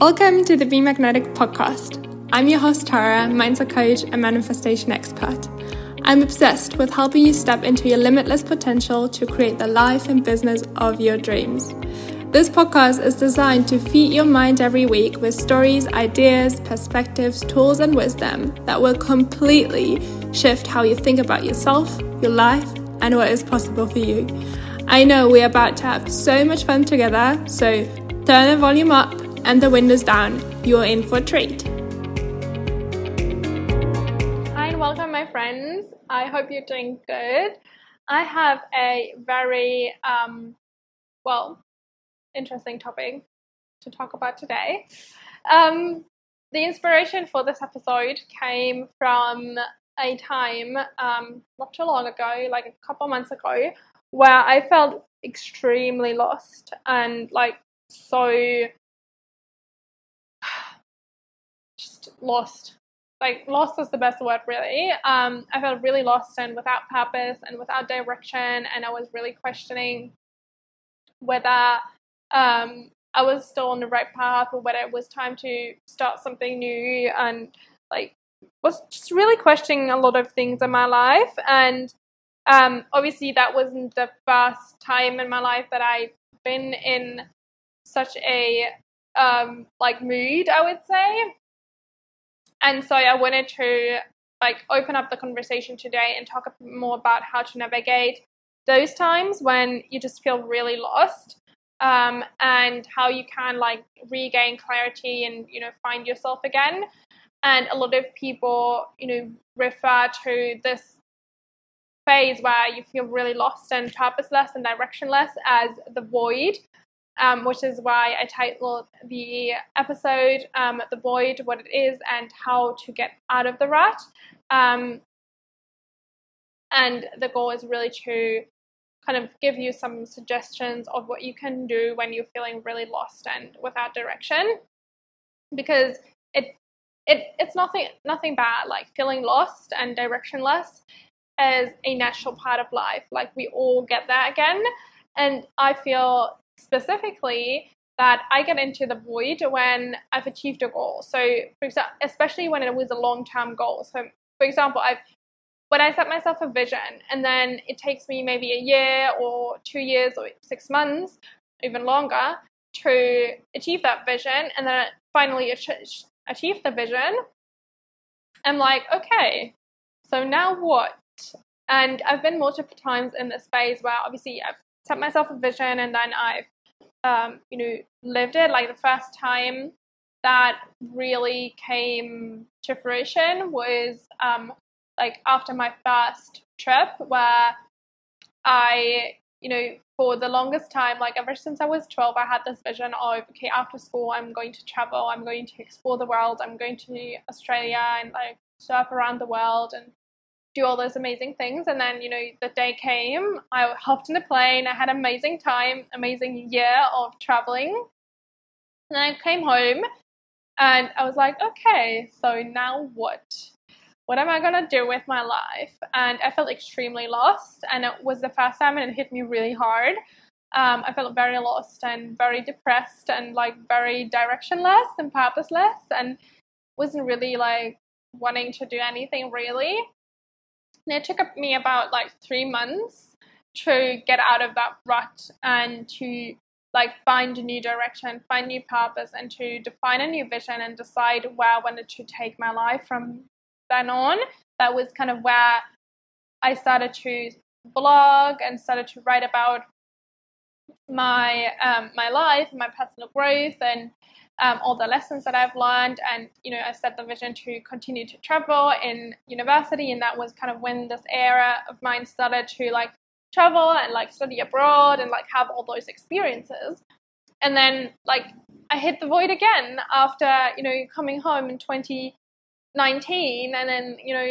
Welcome to the Be Magnetic podcast. I'm your host, Tara, mindset coach and manifestation expert. I'm obsessed with helping you step into your limitless potential to create the life and business of your dreams. This podcast is designed to feed your mind every week with stories, ideas, perspectives, tools, and wisdom that will completely shift how you think about yourself, your life, and what is possible for you. I know we're about to have so much fun together, so turn the volume up and the windows down. You're in for a treat. Hi, and welcome, my friends. I hope you're doing good. I have a very, um, well, interesting topic to talk about today. Um, the inspiration for this episode came from a time um, not too long ago, like a couple months ago, where I felt extremely lost and like so just lost. Like lost is the best word, really. Um, I felt really lost and without purpose and without direction, and I was really questioning whether um, I was still on the right path or whether it was time to start something new, and like was just really questioning a lot of things in my life. And um, obviously, that wasn't the first time in my life that I've been in such a um, like mood, I would say. And so I wanted to like open up the conversation today and talk more about how to navigate those times when you just feel really lost um, and how you can like regain clarity and you know find yourself again. And a lot of people you know refer to this phase where you feel really lost and purposeless and directionless as the void um, which is why I titled the episode um, The Void, What It Is, and How to Get Out of the Rut. Um, and the goal is really to kind of give you some suggestions of what you can do when you're feeling really lost and without direction. Because it it it's nothing nothing bad. Like feeling lost and directionless is a natural part of life. Like we all get that again. And I feel specifically that I get into the void when I've achieved a goal. So, for example, especially when it was a long-term goal. So, for example, I've when I set myself a vision, and then it takes me maybe a year or two years or six months, even longer, to achieve that vision, and then finally achieve the vision. I'm like, okay, so now what? And I've been multiple times in this phase where obviously I've set myself a vision and then I've um, you know lived it. Like the first time that really came to fruition was um, like after my first trip where I you know for the longest time like ever since I was 12 I had this vision of okay after school I'm going to travel I'm going to explore the world I'm going to Australia and like surf around the world and do all those amazing things. And then, you know, the day came, I hopped in the plane, I had an amazing time, amazing year of traveling. And I came home and I was like, okay, so now what? What am I gonna do with my life? And I felt extremely lost, and it was the first time, and it hit me really hard. Um, I felt very lost and very depressed, and like very directionless and purposeless, and wasn't really like wanting to do anything really. And it took me about like three months to get out of that rut and to like find a new direction, find new purpose, and to define a new vision and decide where I wanted to take my life from then on. That was kind of where I started to blog and started to write about my um, my life, my personal growth, and um, all the lessons that I've learned. And, you know, I set the vision to continue to travel in university. And that was kind of when this era of mine started to like travel and like study abroad and like have all those experiences. And then like I hit the void again after, you know, coming home in 2019 and then, you know,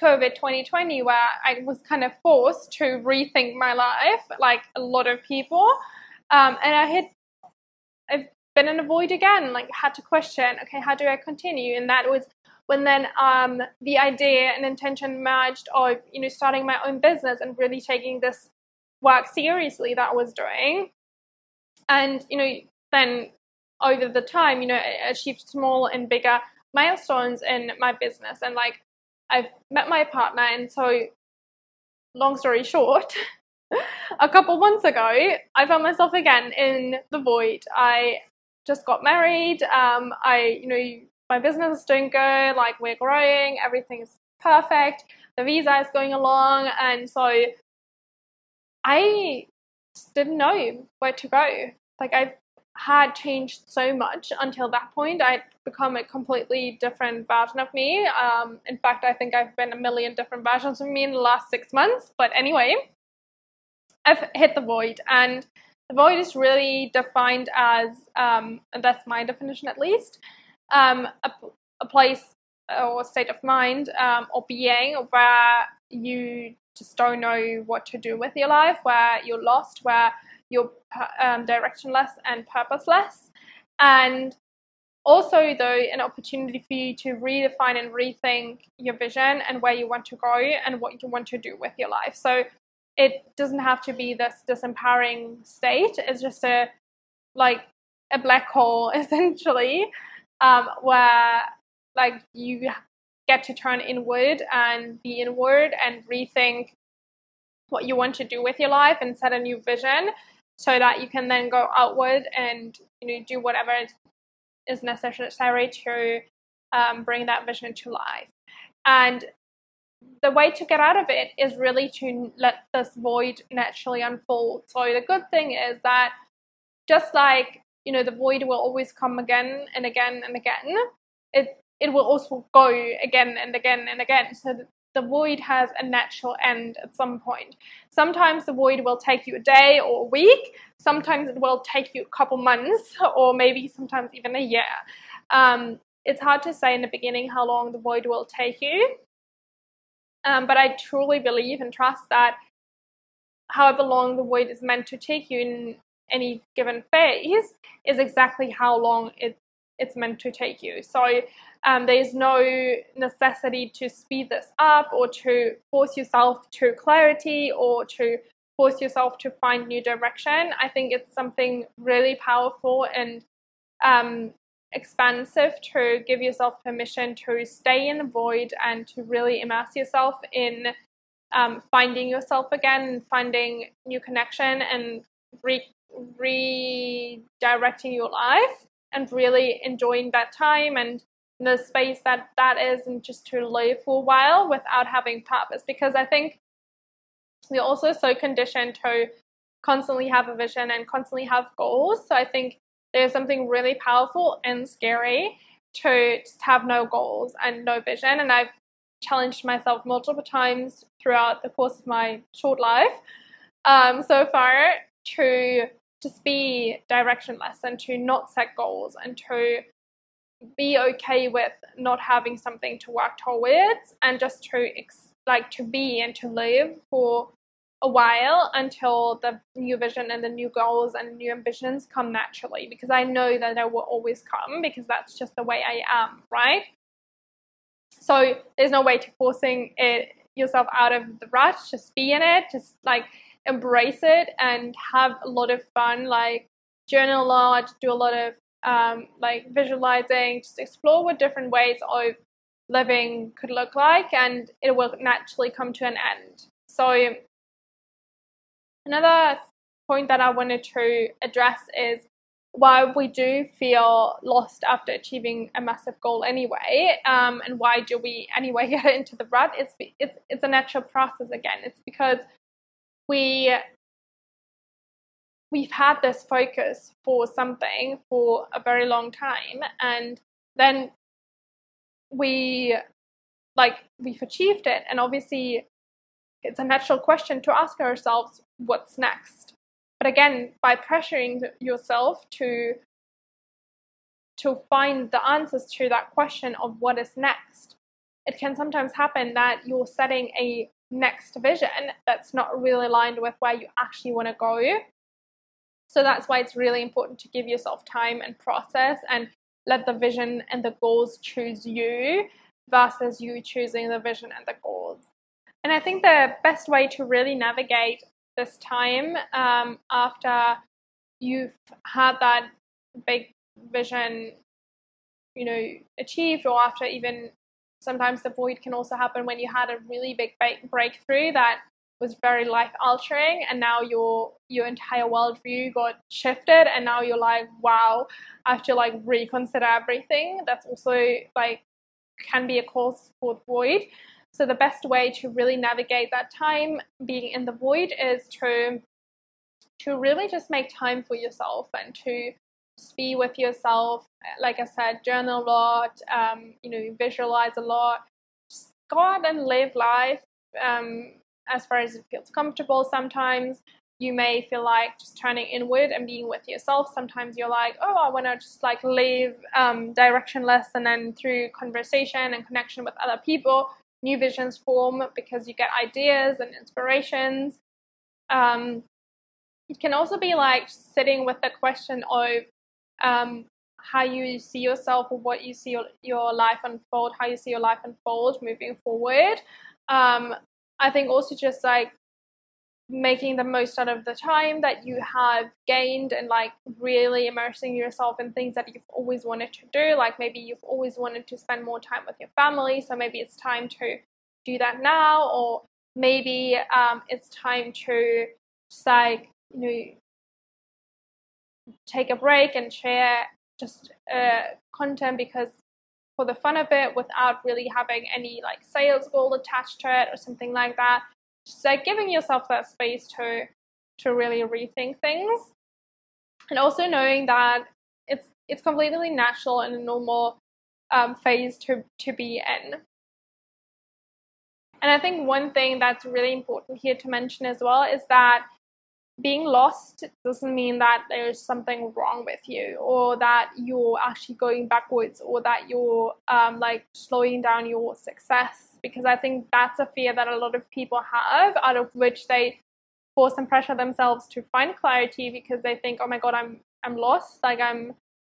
COVID 2020, where I was kind of forced to rethink my life, like a lot of people. Um, and I hit, I've been in a void again, like had to question, okay, how do I continue? And that was when then um, the idea and intention merged of, you know, starting my own business and really taking this work seriously that I was doing. And, you know, then over the time, you know, achieved small and bigger milestones in my business. And like, I've met my partner. And so, long story short, a couple months ago, I found myself again in the void. I just got married. Um, I, you know, my business is doing good. Like, we're growing. Everything's perfect. The visa is going along. And so, I didn't know where to go. Like, I had changed so much until that point. I'd become a completely different version of me. Um, in fact, I think I've been a million different versions of me in the last six months. But anyway, I've hit the void, and the void is really defined as, um, and that's my definition at least, um, a, a, place or state of mind um, or being where you just don't know what to do with your life, where you're lost, where you're um, directionless and purposeless. And also, though, an opportunity for you to redefine and rethink your vision and where you want to go and what you want to do with your life. So it doesn't have to be this disempowering state. It's just a like a black hole essentially, um, where like you get to turn inward and be inward and rethink what you want to do with your life and set a new vision so that you can then go outward and you know do whatever is necessary to um, bring that vision to life and the way to get out of it is really to let this void naturally unfold so the good thing is that just like you know the void will always come again and again and again it it will also go again and again and again so the void has a natural end at some point. Sometimes the void will take you a day or a week. Sometimes it will take you a couple months or maybe sometimes even a year. Um, it's hard to say in the beginning how long the void will take you. Um, but I truly believe and trust that however long the void is meant to take you in any given phase is exactly how long it, it's meant to take you. So um, there's no necessity to speed this up or to force yourself to clarity or to force yourself to find new direction. I think it's something really powerful and um, expansive to give yourself permission to stay in the void and to really immerse yourself in um, finding yourself again, finding new connection, and re- redirecting your life and really enjoying that time and the space that that is and just to live for a while without having purpose. Because i think we're also so conditioned to constantly have a vision and constantly have goals. So i think there's something really powerful and scary to just have no goals and no vision. And i've challenged myself multiple times throughout the course of my short life um, so far to just be directionless and to not set goals and to be okay with not having something to work towards and just to ex- like to be and to live for a while until the new vision and the new goals and new ambitions come naturally because I know that they will always come because that's just the way I am, right? So there's no way to forcing it yourself out of the rut, just be in it, just like embrace it and have a lot of fun, like journal a lot, do a lot of um, like visualizing, just explore what different ways of living could look like, and it will naturally come to an end. So, another point that I wanted to address is why we do feel lost after achieving a massive goal anyway, um, and why do we anyway get into the rut? It's it's it's a natural process again. It's because we we've had this focus for something for a very long time and then we like we've achieved it and obviously it's a natural question to ask ourselves what's next but again by pressuring yourself to to find the answers to that question of what is next it can sometimes happen that you're setting a next vision that's not really aligned with where you actually want to go so that's why it's really important to give yourself time and process and let the vision and the goals choose you versus you choosing the vision and the goals. And I think the best way to really navigate this time um, after you've had that big vision, you know, achieved, or after even sometimes the void can also happen when you had a really big breakthrough that was very life altering and now your your entire worldview got shifted and now you're like wow i have to like reconsider everything. That's also like can be a cause for void so the best way to really navigate that time being in the void is to to really just make time for yourself and to be with yourself like i said journal a lot um, you know visualize a lot just go out and live life um, as far as it feels comfortable. Sometimes you may feel like just turning inward and being with yourself. Sometimes you're like, oh, I want to just like live um, directionless, and then through conversation and connection with other people, new visions form because you get ideas and inspirations. Um, it can also be like sitting with the question of um, how you see yourself or what you see your, life unfold, how you see your life unfold moving forward. Um, I think also just like making the most out of the time that you have gained and like really immersing yourself in things that you've always wanted to do. Like maybe you've always wanted to spend more time with your family, so maybe it's time to do that now, or maybe um, it's time to just like you know take a break and share just uh, content because for the fun of it without really having any like sales goal attached to it or something like that. Like giving yourself that space to to really rethink things. And also knowing that it's it's completely natural and a normal um, phase to to be in. And I think one thing that's really important here to mention as well is that being lost doesn't mean that there's something wrong with you or that you're actually going backwards or that you're um, like slowing down your success. Because i think that's a fear that a lot of people have out of which they force and pressure themselves to find clarity because they think oh my god i'm i'm lost. Like i'm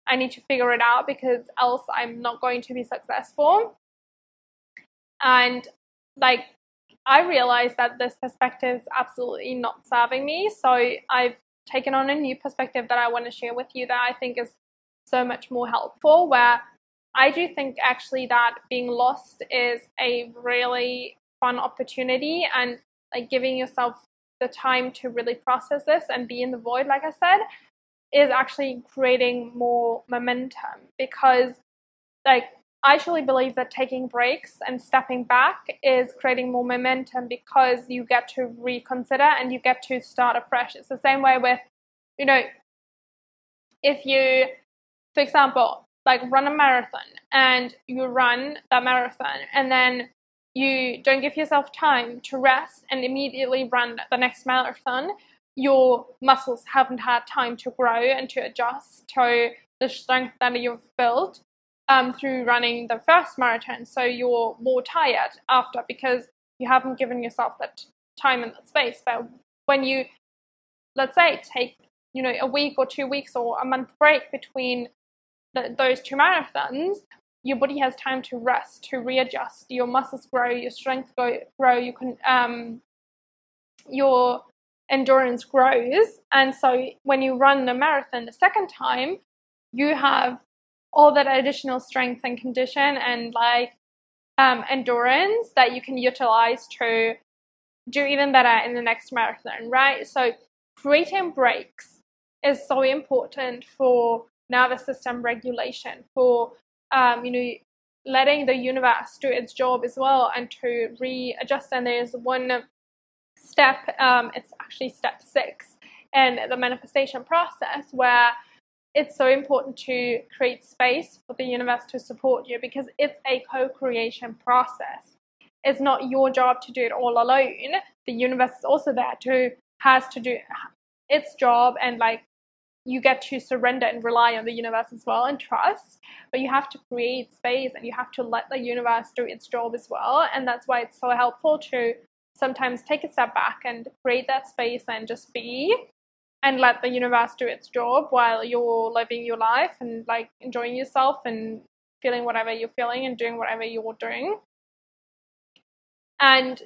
i need to figure it out because else i'm not going to be successful. And like I realized that this perspective is absolutely not serving me. So I've taken on a new perspective that I want to share with you that I think is so much more helpful. Where I do think actually that being lost is a really fun opportunity and like giving yourself the time to really process this and be in the void, like I said, is actually creating more momentum because like I truly believe that taking breaks and stepping back is creating more momentum because you get to reconsider and you get to start afresh. It's the same way with, you know, if you, for example, like run a marathon and you run that marathon and then you don't give yourself time to rest and immediately run the next marathon, your muscles haven't had time to grow and to adjust to the strength that you've built um, through running the first marathon. So you're more tired after because you haven't given yourself that time and that space. But when you, let's say, take you know a week or two weeks or a month break between the, those two marathons, your body has time to rest, to readjust. Your muscles grow, your strength go, grow. You can um, your endurance grows, and so when you run the marathon the second time, you have all that additional strength and condition and like um, endurance that you can utilize to do even better in the next marathon, right? So creating breaks is so important for nervous system regulation, for um, you know letting the universe do its job as well, and to readjust. And there's one step. Um, it's actually step six in the manifestation process where it's so important to create space for the universe to support you because it's a co creation process. It's not your job to do it all alone. The universe is also there to, has to do its job and like you get to surrender and rely on the universe as well and trust. But you have to create space and you have to let the universe do its job as well. And that's why it's so helpful to sometimes take a step back and create that space and just be and let the universe do its job while you're living your life and like enjoying yourself and feeling whatever you're feeling and doing whatever you're doing. And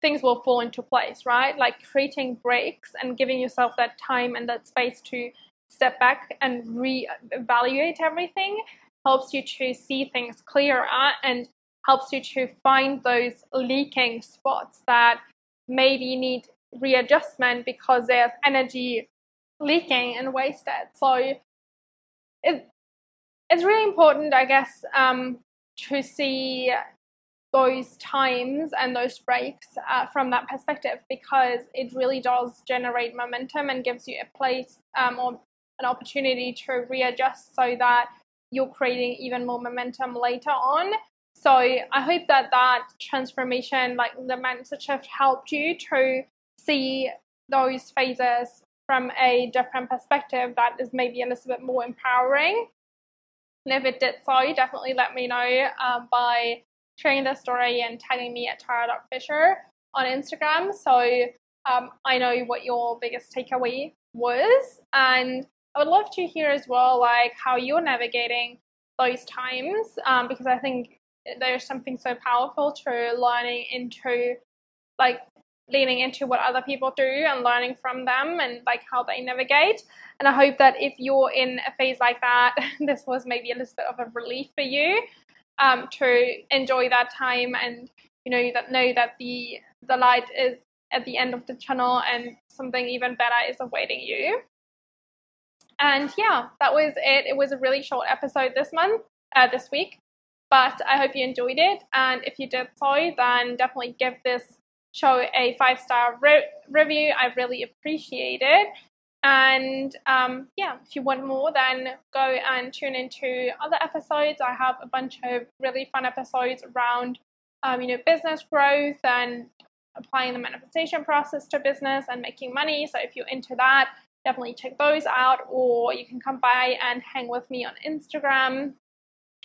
things will fall into place, right? Like creating breaks and giving yourself that time and that space to step back and re-evaluate everything helps you to see things clearer and helps you to find those leaking spots that maybe need readjustment because there's energy leaking and wasted. So it, it's really important, I guess, um, to see those times and those breaks uh, from that perspective because it really does generate momentum and gives you a place um, or an opportunity to readjust so that you're creating even more momentum later on. So I hope that that transformation, like the mindset shift, helped you to see those phases from a different perspective that is maybe a little bit more empowering. And if it did so, definitely let me know um, by sharing the story and tagging me at tara.fischer on Instagram. So um, I know what your biggest takeaway was. And I would love to hear as well, like how you're navigating those times, um, because I think there's something so powerful to learning into, like leaning into what other people do and learning from them and like how they navigate. And I hope that if you're in a phase like that, this was maybe a little bit of a relief for you um, to enjoy that time and you know that know that the the light is at the end of the tunnel and something even better is awaiting you. And yeah, that was it. It was a really short episode this month, uh, this week, but I hope you enjoyed it. And if you did so, then definitely give this show a five star re- review. I really appreciate it. And um, yeah, if you want more, then go and tune into other episodes. I have a bunch of really fun episodes around, um, you know, business growth and applying the manifestation process to business and making money. So if you're into that, definitely check those out. Or you can come by and hang with me on Instagram.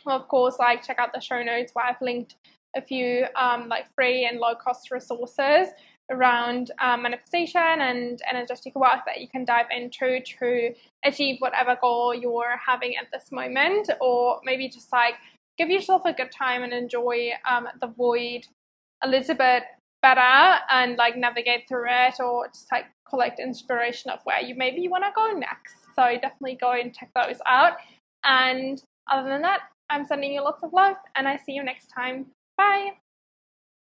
of course, like check out the show notes where I've linked a few um, like free and low cost resources around um, manifestation and energetic work that you can dive into to achieve whatever goal you're having at this moment, or maybe just like give yourself a good time and enjoy um, the void a little bit better and like navigate through it, or just like collect inspiration of where you maybe want to go next. So definitely go and check those out. And other than that, I'm sending you lots of love, and I see you next time. Bye.